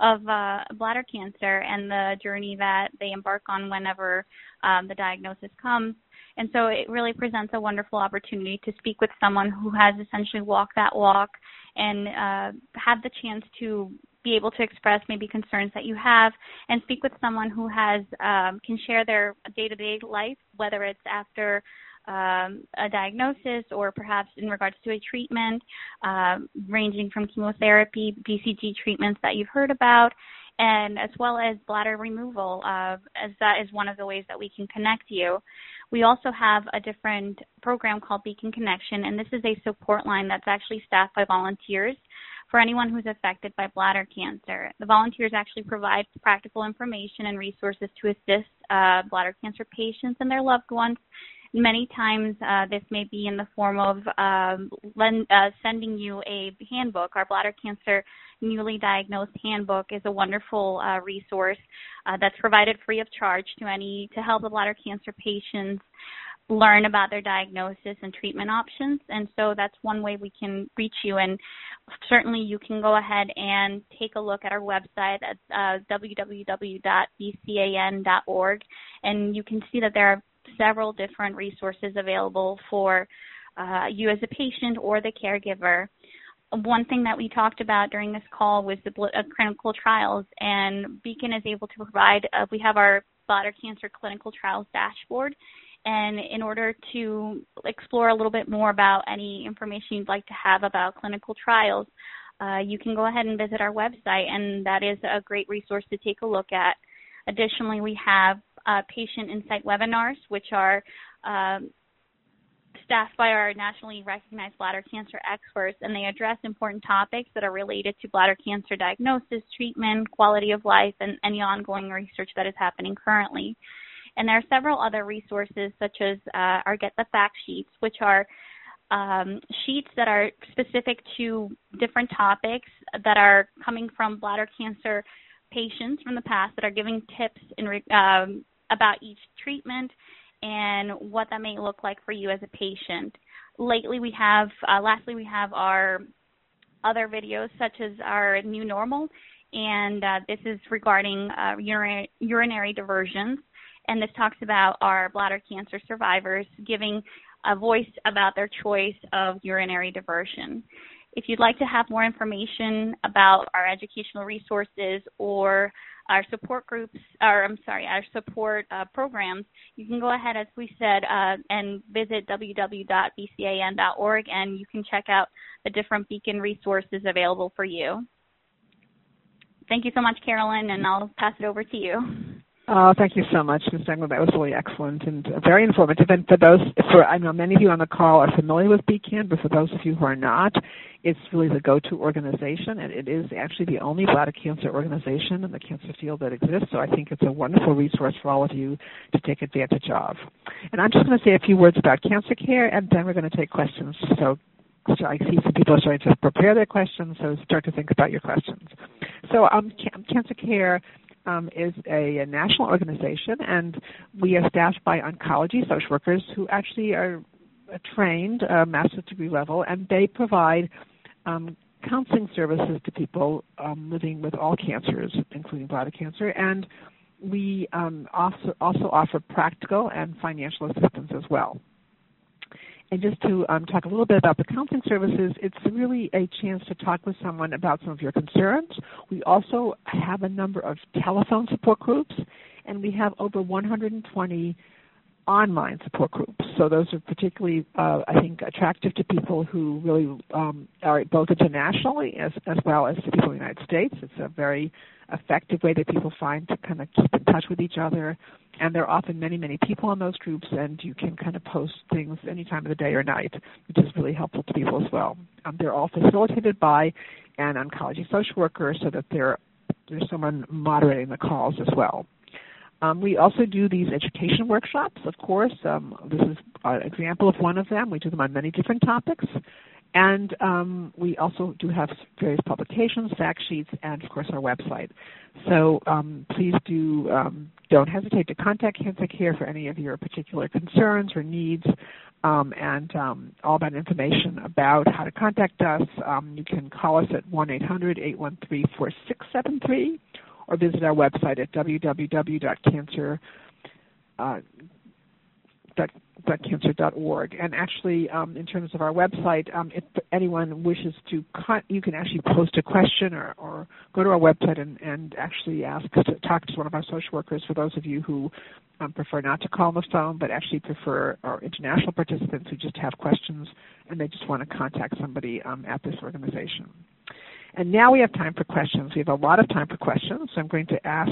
of uh, bladder cancer and the journey that they embark on whenever um, the diagnosis comes. And so it really presents a wonderful opportunity to speak with someone who has essentially walked that walk and uh, had the chance to be able to express maybe concerns that you have and speak with someone who has um, can share their day-to-day life, whether it's after um, a diagnosis or perhaps in regards to a treatment, uh, ranging from chemotherapy, BCG treatments that you've heard about, and as well as bladder removal, uh, as that is one of the ways that we can connect you. We also have a different program called BCAN Connection, and this is a support line that's actually staffed by volunteers for anyone who's affected by bladder cancer. The volunteers actually provide practical information and resources to assist uh, bladder cancer patients and their loved ones. Many times, uh, this may be in the form of um, lend, uh, sending you a handbook. Our bladder cancer newly diagnosed handbook is a wonderful uh, resource uh, that's provided free of charge to any to help the bladder cancer patients learn about their diagnosis and treatment options. And so that's one way we can reach you. And certainly you can go ahead and take a look at our website at uh, www.bcan.org. And you can see that there are several different resources available for uh, you as a patient or the caregiver. One thing that we talked about during this call was the uh, clinical trials, and BCAN is able to provide. Uh, we have our bladder cancer clinical trials dashboard, and in order to explore a little bit more about any information you'd like to have about clinical trials, uh, you can go ahead and visit our website, and that is a great resource to take a look at. Additionally, we have uh, patient insight webinars, which are um, staffed by our nationally recognized bladder cancer experts, and they address important topics that are related to bladder cancer diagnosis, treatment, quality of life, and any ongoing research that is happening currently. And there are several other resources, such as uh, our Get the Fact Sheets, which are um, sheets that are specific to different topics that are coming from bladder cancer patients from the past that are giving tips in, um, about each treatment and what that may look like for you as a patient. Lately, we have, uh, lastly, we have our other videos such as our new normal, and uh, this is regarding uh, urinary, urinary diversions and this talks about our bladder cancer survivors giving a voice about their choice of urinary diversion. If you'd like to have more information about our educational resources or our support groups, or I'm sorry, our support uh, programs, you can go ahead, as we said, uh, and visit www.bcan.org and you can check out the different BCAN resources available for you. Thank you so much, Carolyn, and I'll pass it over to you. Oh, thank you so much, Ms. Spangler. That was really excellent and very informative. And for those, for I know many of you on the call are familiar with BCAN, but for those of you who are not, it's really the go-to organization, and it is actually the only bladder cancer organization in the cancer field that exists. So I think it's a wonderful resource for all of you to take advantage of. And I'm just going to say a few words about cancer care, and then we're going to take questions. So so I see some people starting to prepare their questions, so start to think about your questions. So um, Cancer Care um, is a, a, national organization, and we are staffed by oncology social workers who actually are trained uh, master's degree level, and they provide um, counseling services to people um, living with all cancers, including bladder cancer, and we um, also, also offer practical and financial assistance as well. And just to um, talk a little bit about the counseling services, it's really a chance to talk with someone about some of your concerns. We also have a number of telephone support groups, and we have over 120 online support groups. So those are particularly, uh, I think, attractive to people who really um, are both internationally as, as well as to people in the United States. It's a very effective way that people find to kind of keep in touch with each other. And there are often many, many people in those groups, and you can kind of post things any time of the day or night, which is really helpful to people as well. Um, they're all facilitated by an oncology social worker so that there's someone moderating the calls as well. Um, we also do these education workshops, of course. Um, this is an example of one of them. We do them on many different topics. And um, we also do have various publications, fact sheets, and of course our website. So um, please do um, don't hesitate to contact Cancer Care for any of your particular concerns or needs, um, and um, all that information about how to contact us. Um, you can call us at one 813 4673 or visit our website at www.cancer. Uh, cancer.org. And actually, um, in terms of our website, um, if anyone wishes to, you can actually post a question or, or go to our website and, and, actually ask to talk to one of our social workers. For those of you who um, prefer not to call on the phone, but actually prefer our international participants who just have questions and they just want to contact somebody um, at this organization. And now we have time for questions. We have a lot of time for questions, so I'm going to ask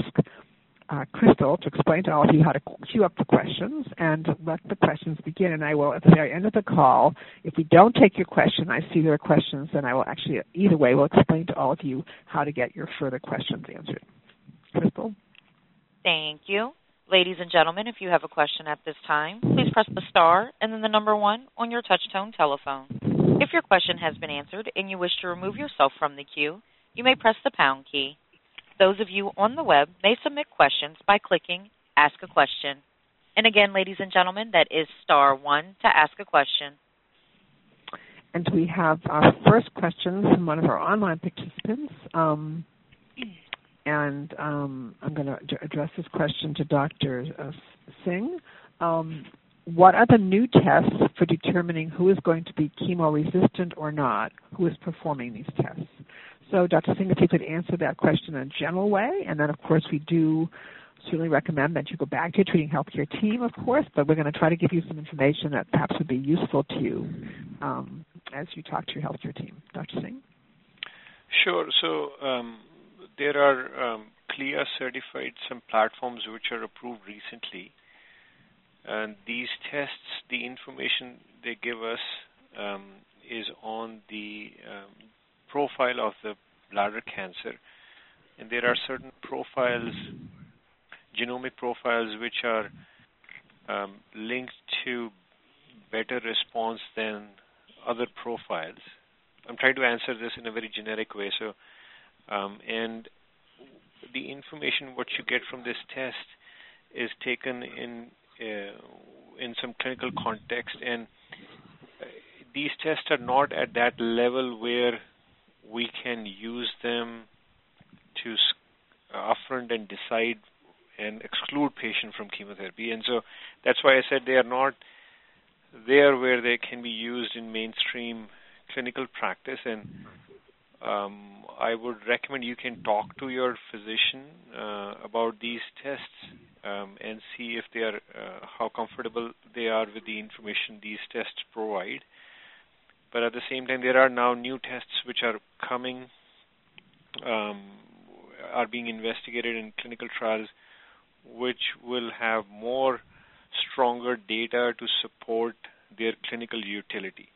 uh, Crystal to explain to all of you how to queue up the questions and let the questions begin. And I will, at the very end of the call, if we don't take your question, I see there are questions, then I will actually, either way, will explain to all of you how to get your further questions answered. Crystal? Thank you. Ladies and gentlemen, if you have a question at this time, please press the star and then the number one on your touch-tone telephone. If your question has been answered and you wish to remove yourself from the queue, you may press the pound key. Those of you on the web may submit questions by clicking Ask a Question. And again, ladies and gentlemen, that is star one to ask a question. And we have our first question from one of our online participants. Um, and um, I'm going to address this question to Dr. Uh, Singh. What are the new tests for determining who is going to be chemo resistant or not? Who is performing these tests? So, Dr. Singh, if you could answer that question in a general way, and then, of course, we do certainly recommend that you go back to your treating healthcare team, of course, but we're going to try to give you some information that perhaps would be useful to you um, as you talk to your healthcare team. Dr. Singh? Sure. So, um, there are um, CLIA certified some platforms which are approved recently. And these tests, the information they give us um, is on the um, profile of the bladder cancer. And there are certain profiles, genomic profiles, which are um, linked to better response than other profiles. I'm trying to answer this in a very generic way. So, um, and the information what you get from this test is taken in in some clinical context, and uh, these tests are not at that level where we can use them to upfront and decide and exclude patient from chemotherapy. And so that's why I said they are not there where they can be used in mainstream clinical practice. And um, I would recommend you can talk to your physician uh, about these tests um, and see if they are uh, how comfortable they are with the information these tests provide. But at the same time, there are now new tests which are coming, um, are being investigated in clinical trials, which will have more stronger data to support their clinical utility.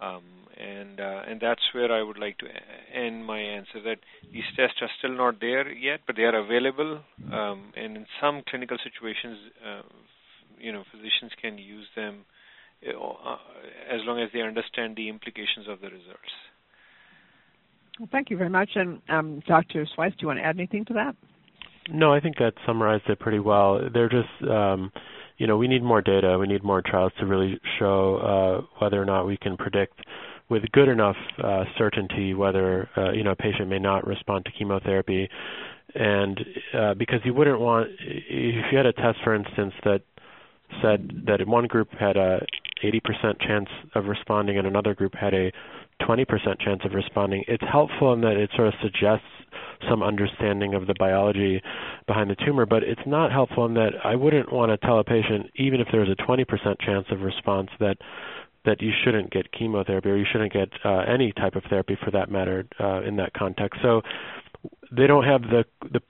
Um, and uh, and that's where I would like to end my answer. That these tests are still not there yet, but they are available, um, and in some clinical situations, uh, you know, physicians can use them uh, as long as they understand the implications of the results. Well, thank you very much. And um, Dr. Sweis, do you want to add anything to that? No, I think that summarized it pretty well. They're just, um, you know, we need more data. We need more trials to really show uh, whether or not we can predict with good enough uh, certainty whether uh, you know a patient may not respond to chemotherapy. And uh, because you wouldn't want, if you had a test, for instance, that said that one group had a 80% chance of responding and another group had a 20% chance of responding, it's helpful in that it sort of suggests some understanding of the biology behind the tumor, but it's not helpful in that I wouldn't want to tell a patient, even if there's a 20% chance of response, that that you shouldn't get chemotherapy or you shouldn't get uh, any type of therapy for that matter uh, in that context. So they don't have the the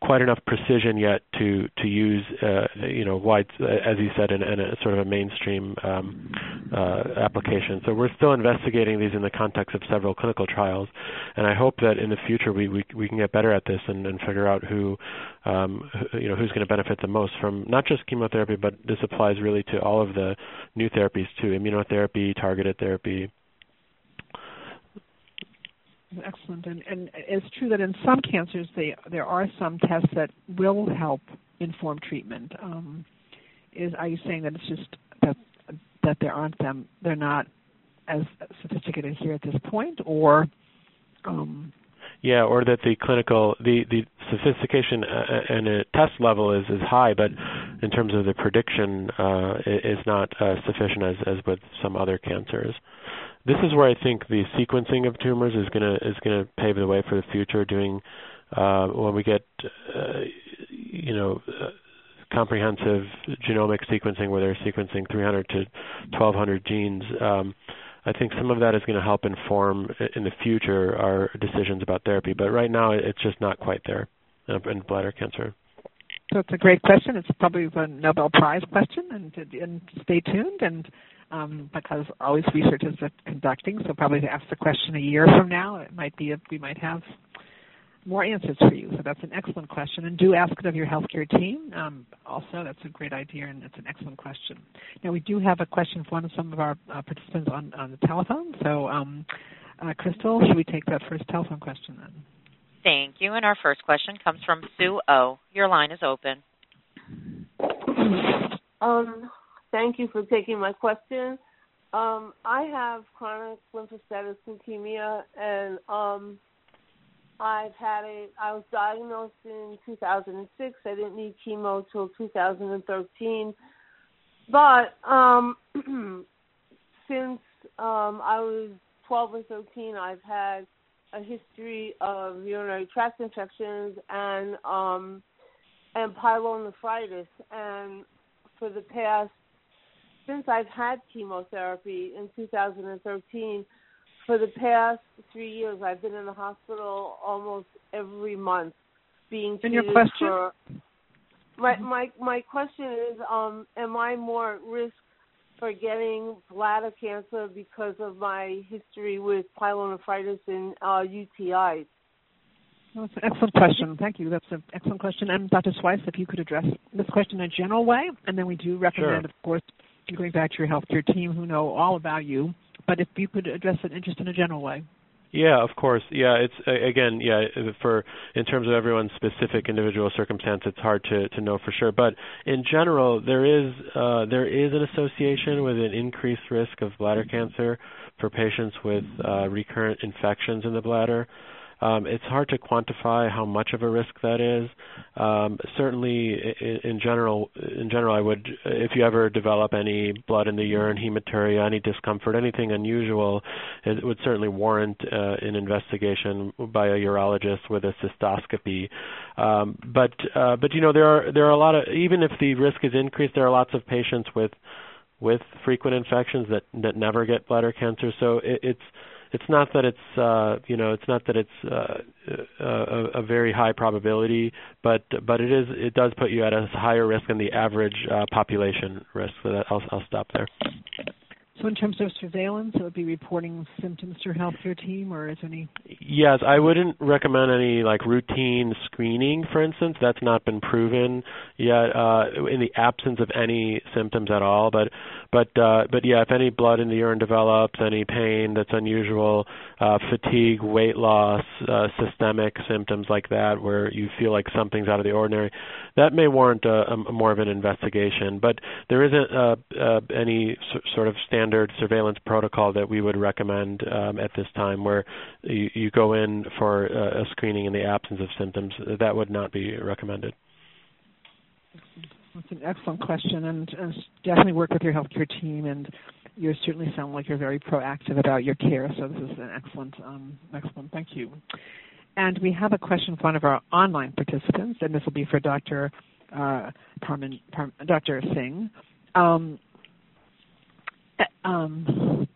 quite enough precision yet to to use uh, you know wide as you said in, in a sort of a mainstream um, uh, application. So we're still investigating these in the context of several clinical trials, and I hope that in the future we we, we can get better at this and, and figure out who, um, who you know who's going to benefit the most from not just chemotherapy, but this applies really to all of the new therapies too, immunotherapy, targeted therapy. Excellent. And, and it's true that in some cancers, they, there are some tests that will help inform treatment. Um, is are you saying that it's just that that there aren't them? They're not as sophisticated here at this point, or um, yeah, or that the clinical the the sophistication and a test level is is high, but in terms of the prediction uh, is not uh, sufficient as as with some other cancers this is where I think the sequencing of tumors is gonna is gonna pave the way for the future. Doing uh, when we get uh, you know uh, comprehensive genomic sequencing, where they're sequencing 300 to 1,200 genes. Um, I think some of that is going to help inform in the future our decisions about therapy. But right now, it's just not quite there in bladder cancer. So it's a great question. It's probably a Nobel Prize question, and, and stay tuned. And um, because always research is conducting, so probably to ask the question a year from now, it might be a, we might have more answers for you. So that's an excellent question, and do ask it of your healthcare team. Um, also, that's a great idea, and it's an excellent question. Now we do have a question from some of our uh, participants on, on the telephone. So, um, uh, Crystal, should we take that first telephone question then? Thank you. And our first question comes from Sue O. Your line is open. Um, thank you for taking my question. Um, I have chronic lymphocytic leukemia, and um, I've had it. I was diagnosed in 2006. I didn't need chemo till 2013, but um, since um, I was 12 or 13, I've had a history of urinary tract infections and um, and pyelonephritis. And for the past, since I've had chemotherapy in 2013, for the past three years, I've been in the hospital almost every month, being treated and your question? for. My my my question is, um, am I more at risk for getting bladder cancer because of my history with pyelonephritis and uh, UTIs? Well, that's an excellent question. Thank you. That's an excellent question. And Dr. Sweis, if you could address this question in a general way, and then we do recommend, sure. of course, going back to your healthcare team who know all about you. But if you could address it in just in a general way. Yeah, of course. Yeah, it's again, yeah, for in terms of everyone's specific individual circumstance, it's hard to to know for sure. But in general, there is uh, there is an association with an increased risk of bladder cancer for patients with uh, recurrent infections in the bladder. Um, it's hard to quantify how much of a risk that is. Um, certainly, in, general, in general, I would, if you ever develop any blood in the urine, hematuria, any discomfort, anything unusual, it would certainly warrant uh, an investigation by a urologist with a cystoscopy. Um, but, uh, but you know, there are there are a lot of even if the risk is increased, there are lots of patients with with frequent infections that that never get bladder cancer. It's not that it's uh, you know it's not that it's uh, a, a very high probability, but but it is it does put you at a higher risk than the average uh, population risk. So that, I'll I'll stop there. So in terms of surveillance, it would be reporting symptoms to your healthcare team, or is any? Yes, I wouldn't recommend any like routine screening, for instance. That's not been proven yet uh, in the absence of any symptoms at all. But but uh, but yeah, if any blood in the urine develops, any pain that's unusual, uh, fatigue, weight loss, uh, systemic symptoms like that, where you feel like something's out of the ordinary, that may warrant a, a more of an investigation. But there isn't uh, uh, any sort of standard surveillance protocol that we would recommend um, at this time, where you, you go in for a screening in the absence of symptoms. That would not be recommended. That's an excellent question, and, and definitely work with your healthcare team. And you certainly sound like you're very proactive about your care. So this is an excellent, um, excellent. Thank you. And we have a question from one of our online participants, and this will be for Dr. Uh, Parman, Par, Dr. Singh. Um, um,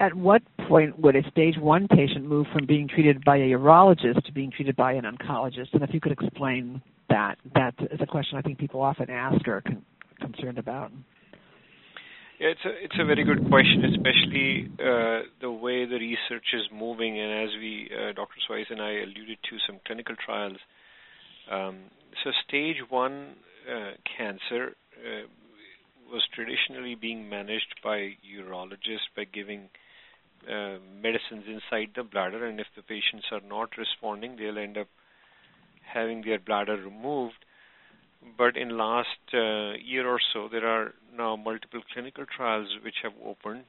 at what point would a stage one patient move from being treated by a urologist to being treated by an oncologist? And if you could explain that, that is a question I think people often ask or are con- concerned about. Yeah, it's a it's a very good question, especially uh, the way the research is moving. And as we, uh, Dr. Sweis and I alluded to some clinical trials. Um, so stage one uh, cancer uh, was traditionally being managed by urologists by giving uh, medicines inside the bladder, and if the patients are not responding, they'll end up having their bladder removed. But in last uh, year or so, there are now multiple clinical trials which have opened,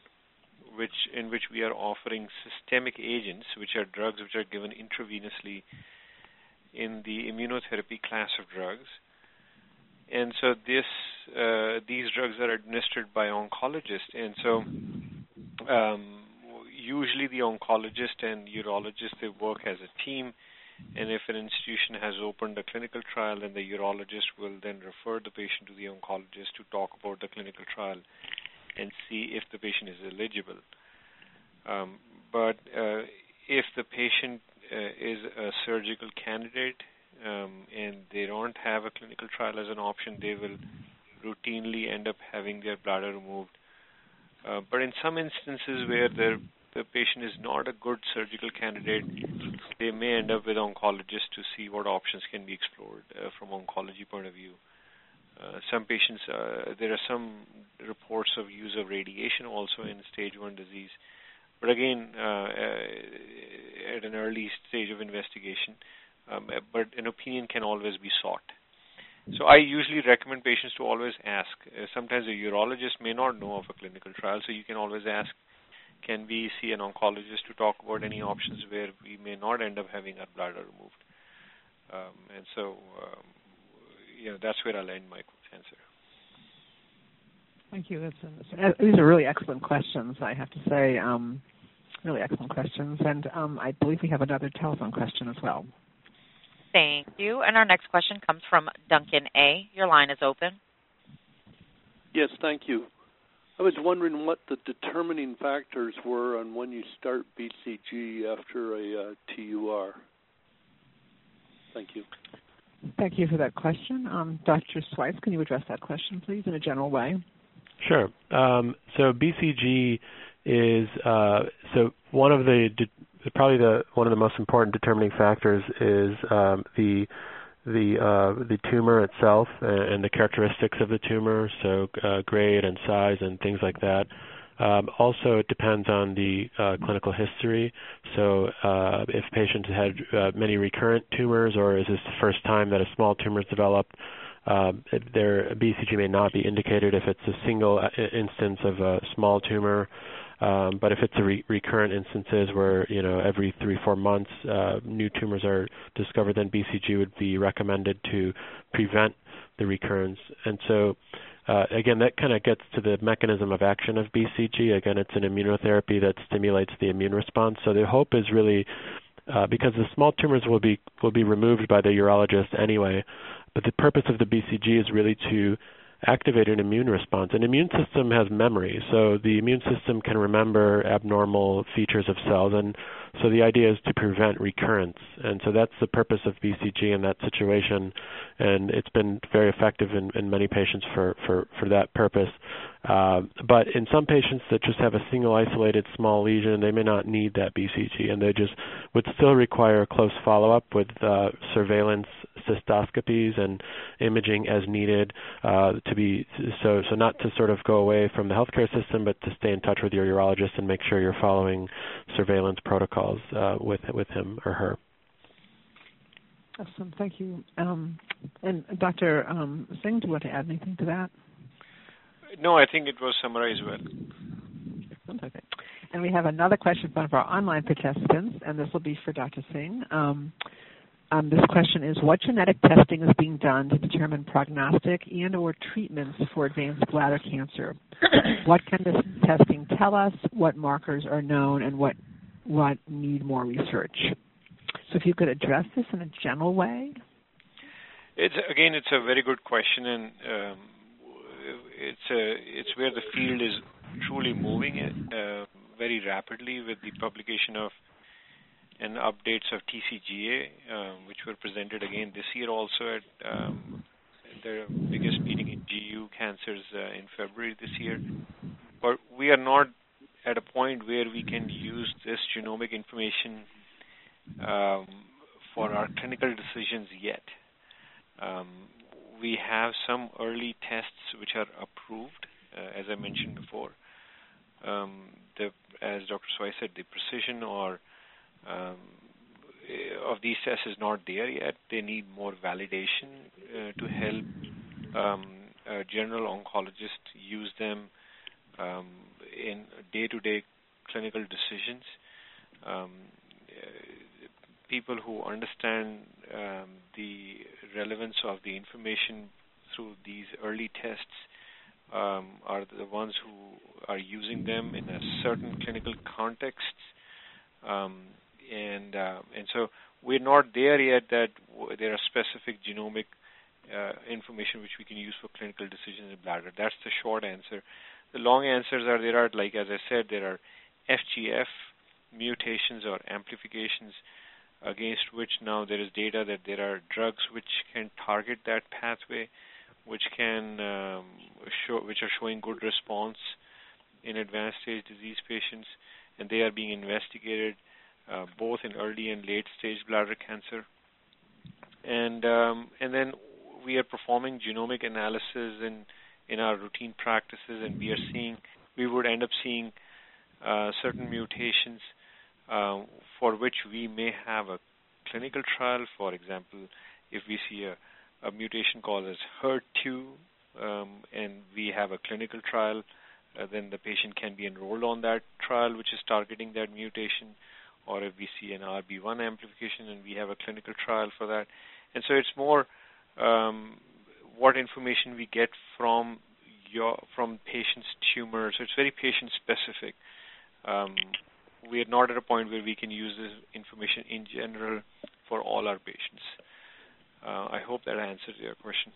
which in which we are offering systemic agents, which are drugs which are given intravenously in the immunotherapy class of drugs. And so this uh, these drugs are administered by oncologists, and so um, usually the oncologist and urologist they work as a team and if an institution has opened a clinical trial then the urologist will then refer the patient to the oncologist to talk about the clinical trial and see if the patient is eligible. Um, but uh, if the patient uh, is a surgical candidate um, and they don't have a clinical trial as an option, they will routinely end up having their bladder removed. Uh, but in some instances where the the patient is not a good surgical candidate, they may end up with oncologists to see what options can be explored uh, from oncology point of view. Uh, some patients, uh, there are some reports of use of radiation also in stage one disease, but again, uh, uh, at an early stage of investigation. Um, but an opinion can always be sought. So I usually recommend patients to always ask. Uh, sometimes a urologist may not know of a clinical trial, so you can always ask, can we see an oncologist to talk about any options where we may not end up having our bladder removed? Um, and so um, you know, that's where I'll end my answer. Thank you. That's, these are really excellent questions. I have to say, um, really excellent questions, and um, I believe we have another telephone question as well. Thank you. And our next question comes from Duncan A. Your line is open. Yes, thank you. I was wondering what the determining factors were on when you start BCG after a uh, TUR. Thank you. Thank you for that question. Um, Dr. Sweis, can you address that question, please, in a general way? Sure. Um, so BCG is uh, so one of the de- probably the one of the most important determining factors is um, the the uh, the tumor itself and, the characteristics of the tumor, so uh, grade and size and things like that. Um, also, it depends on the uh, clinical history. So, uh, if patients had uh, many recurrent tumors, or is this the first time that a small tumor is developed, um, their BCG may not be indicated if it's a single uh, instance of a small tumor. Um, but if it's a re- recurrent instances where you know every three four months uh, new tumors are discovered, then BCG would be recommended to prevent the recurrence. And so uh, again, that kind of gets to the mechanism of action of BCG. Again, it's an immunotherapy that stimulates the immune response. So the hope is really uh, because the small tumors will be will be removed by the urologist anyway, but the purpose of the BCG is really to activate an immune response. An immune system has memory, so the immune system can remember abnormal features of cells, and so the idea is to prevent recurrence. And so that's the purpose of BCG in that situation, and it's been very effective in, in many patients for, for, for that purpose. Uh, but in some patients that just have a single isolated small lesion, they may not need that BCG, and they just would still require close follow-up with uh, surveillance cystoscopies and imaging as needed uh, to be so so not to sort of go away from the healthcare system, but to stay in touch with your urologist and make sure you're following surveillance protocols uh, with with him or her. Awesome, thank you. Um, and Dr. Um, Singh, do you want to add anything to that? No, I think it was summarized well. Okay. And we have another question from one of our online participants, and this will be for Dr. Singh. Um, um, this question is, what genetic testing is being done to determine prognostic and or treatments for advanced bladder cancer? what can this testing tell us? What markers are known and what, what need more research? So if you could address this in a general way. It's again, it's a very good question, and um, it's a, it's where the field is truly moving uh, very rapidly with the publication of and updates of TCGA, um, which were presented again this year also at um, the biggest meeting in GU cancers uh, in February this year. But we are not at a point where we can use this genomic information um, for our clinical decisions yet. Um, we have some early tests which are approved, uh, as I mentioned before. Um, the, as Dr. Sweis said, the precision or um, of these tests is not there yet. They need more validation uh, to help um, general oncologists use them um, in day-to-day clinical decisions. Um, uh, people who understand um, the relevance of the information through these early tests um, are the ones who are using them in a certain clinical context. Um, and uh, and so we're not there yet that w- there are specific genomic uh, information which we can use for clinical decisions in bladder. That's the short answer. the long answers are there are, like as I said, there are FGF mutations or amplifications against which now there is data that there are drugs which can target that pathway, which can um, show, which are showing good response in advanced stage disease patients, and they are being investigated uh, both in early and late stage bladder cancer. And um, and then we are performing genomic analysis in in our routine practices, and we are seeing we would end up seeing uh, certain mutations uh, for which we may have a clinical trial. For example, if we see a, a mutation called as HER2 um, and we have a clinical trial, uh, then the patient can be enrolled on that trial which is targeting that mutation. Or if we see an RB1 amplification and we have a clinical trial for that. And so it's more um, what information we get from your from patient's tumor. So it's very patient specific. Um, we are not at a point where we can use this information in general for all our patients. Uh, I hope that answers your question.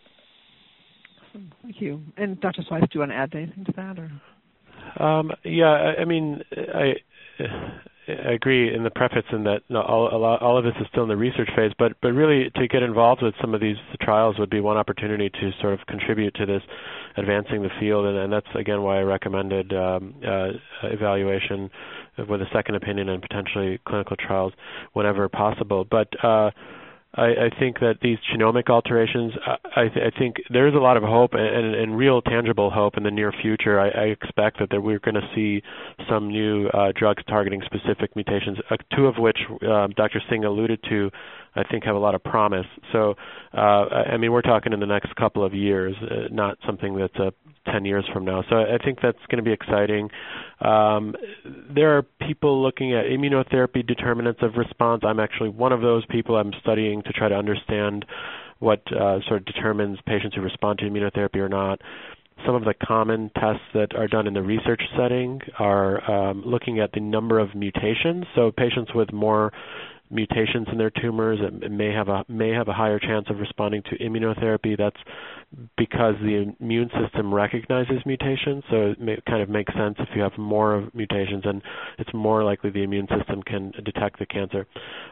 Thank you. And Dr. Sweis, do you want to add anything to that? Or? Um, yeah, I, I mean, I, I agree in the preface in that all, all of this is still in the research phase, but but really to get involved with some of these trials would be one opportunity to sort of contribute to this advancing the field, and, and that's again why I recommended um, uh, evaluation with a second opinion and potentially clinical trials whenever possible. But uh, I, I think that these genomic alterations, I, th- I think there's a lot of hope and, and, real tangible hope in the near future. I, I expect that there, we're going to see some new uh, drugs targeting specific mutations, uh, two of which uh, Dr. Singh alluded to I think have a lot of promise. So, uh, I mean, we're talking in the next couple of years, uh, not something that's uh, 10 years from now. So I think that's going to be exciting. Um, there are people looking at immunotherapy determinants of response. I'm actually one of those people. I'm studying to try to understand what uh, sort of determines patients who respond to immunotherapy or not. Some of the common tests that are done in the research setting are um, looking at the number of mutations. So patients with more mutations in their tumors. It may have a may have a higher chance of responding to immunotherapy. That's because the immune system recognizes mutations. So it may, kind of makes sense if you have more mutations, and it's more likely the immune system can detect the cancer.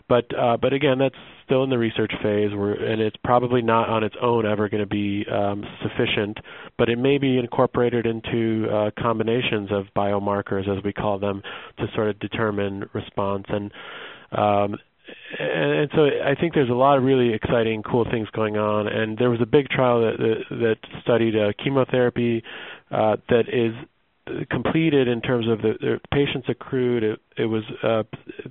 But uh, but again, that's still in the research phase, and it's probably not on its own ever going to be um, sufficient. But it may be incorporated into uh, combinations of biomarkers, as we call them, to sort of determine response and um, and, so I think there's a lot of really exciting, cool things going on. And there was a big trial that that, that studied uh, chemotherapy uh, that is completed in terms of the, the patients accrued. It, it was uh,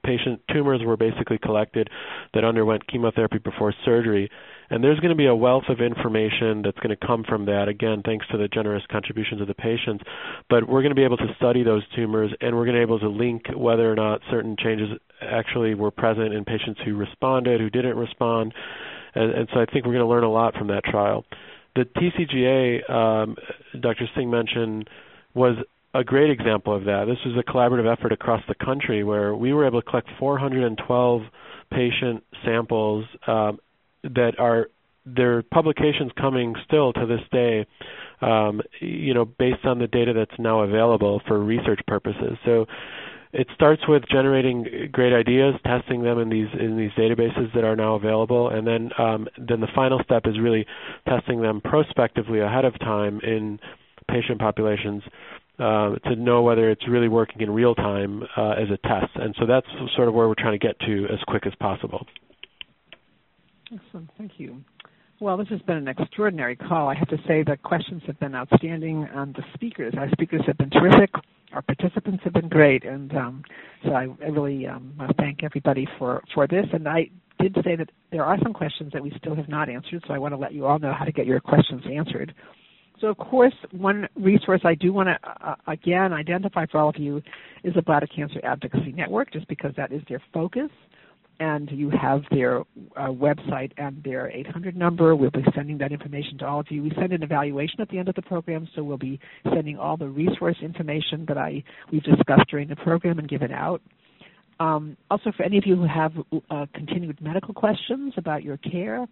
patient tumors were basically collected that underwent chemotherapy before surgery, and there's going to be a wealth of information that's going to come from that, again, thanks to the generous contributions of the patients. But we're going to be able to study those tumors, and we're going to be able to link whether or not certain changes actually were present in patients who responded, who didn't respond. And, and so I think we're going to learn a lot from that trial. The TCGA, um, Dr. Singh mentioned, was a great example of that. This was a collaborative effort across the country where we were able to collect 412 patient samples um, that are there are publications coming still to this day, um, you know, based on the data that's now available for research purposes. So it starts with generating great ideas, testing them in these in these databases that are now available, and then um, then the final step is really testing them prospectively ahead of time in patient populations uh, to know whether it's really working in real time uh, as a test. And so that's sort of where we're trying to get to as quick as possible. Excellent. Thank you. Well, this has been an extraordinary call. I have to say the questions have been outstanding. and the speakers, our speakers have been terrific. Our participants have been great, and um, so I, really um, want to thank everybody for for this. And I did say that there are some questions that we still have not answered, so I want to let you all know how to get your questions answered. So, of course, one resource I do want to uh, again identify for all of you is the Bladder Cancer Advocacy Network, just because that is their focus and you have their uh, website and their 800 number. We'll be sending that information to all of you. We send an evaluation at the end of the program, so we'll be sending all the resource information that I we've discussed during the program and given out. Um, also, for any of you who have uh, continued medical questions about your care,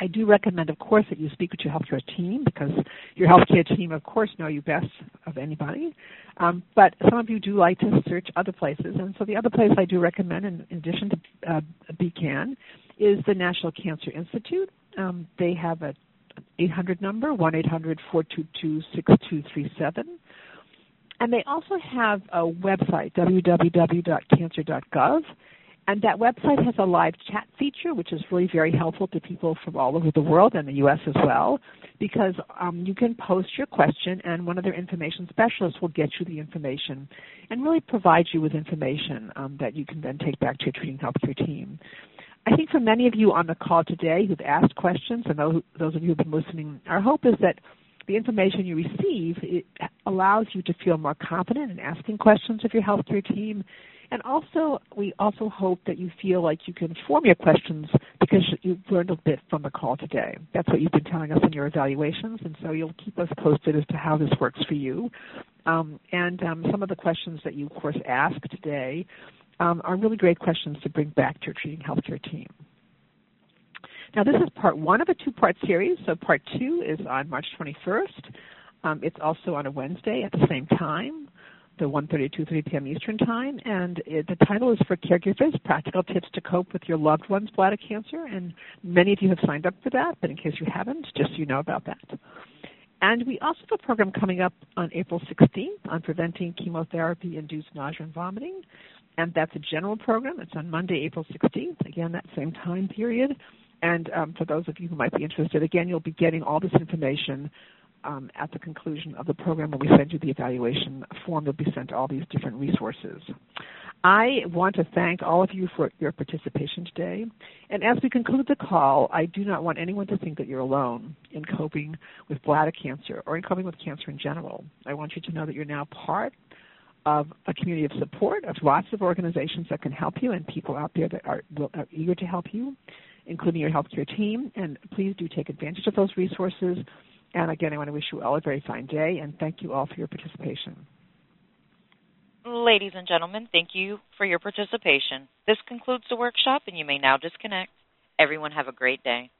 I do recommend, of course, that you speak with your healthcare team because your healthcare team, of course, know you best of anybody. Um, but some of you do like to search other places, and so the other place I do recommend, in, in addition to uh, BCAN, is the National Cancer Institute. Um, they have a 800 number, 1-800-422-6237. And they also have a website, www.cancer.gov. And that website has a live chat feature, which is really very helpful to people from all over the world and the U.S. as well, because um, you can post your question, and one of their information specialists will get you the information and really provide you with information um, that you can then take back to your treating healthcare team. I think for many of you on the call today who've asked questions, and those of you who've been listening, our hope is that the information you receive allows you to feel more confident in asking questions of your healthcare team. And also, we also hope that you feel like you can form your questions because you've learned a bit from the call today. That's what you've been telling us in your evaluations, and so you'll keep us posted as to how this works for you. Um, and um, some of the questions that you, of course, asked today um, are really great questions to bring back to your treating healthcare team. Now, this is part one of a two part series. So, part two is on March 21st. Um, it's also on a Wednesday at the same time, the 1.30 to 2.30 p.m. Eastern Time. And it, the title is for caregivers Practical Tips to Cope with Your Loved One's Bladder Cancer. And many of you have signed up for that, but in case you haven't, just so you know about that. And we also have a program coming up on April 16th on preventing chemotherapy induced nausea and vomiting and that's a general program. It's on Monday, April 16th. Again, that same time period. And um, for those of you who might be interested, again, you'll be getting all this information um, at the conclusion of the program when we send you the evaluation form. You'll be sent all these different resources. I want to thank all of you for your participation today. And as we conclude the call, I do not want anyone to think that you're alone in coping with bladder cancer or in coping with cancer in general. I want you to know that you're now part of a community of support of lots of organizations that can help you and people out there that are, are eager to help you, including your healthcare team. And please do take advantage of those resources. And again, I want to wish you all a very fine day and thank you all for your participation. Ladies and gentlemen, thank you for your participation. This concludes the workshop, and you may now disconnect. Everyone, have a great day.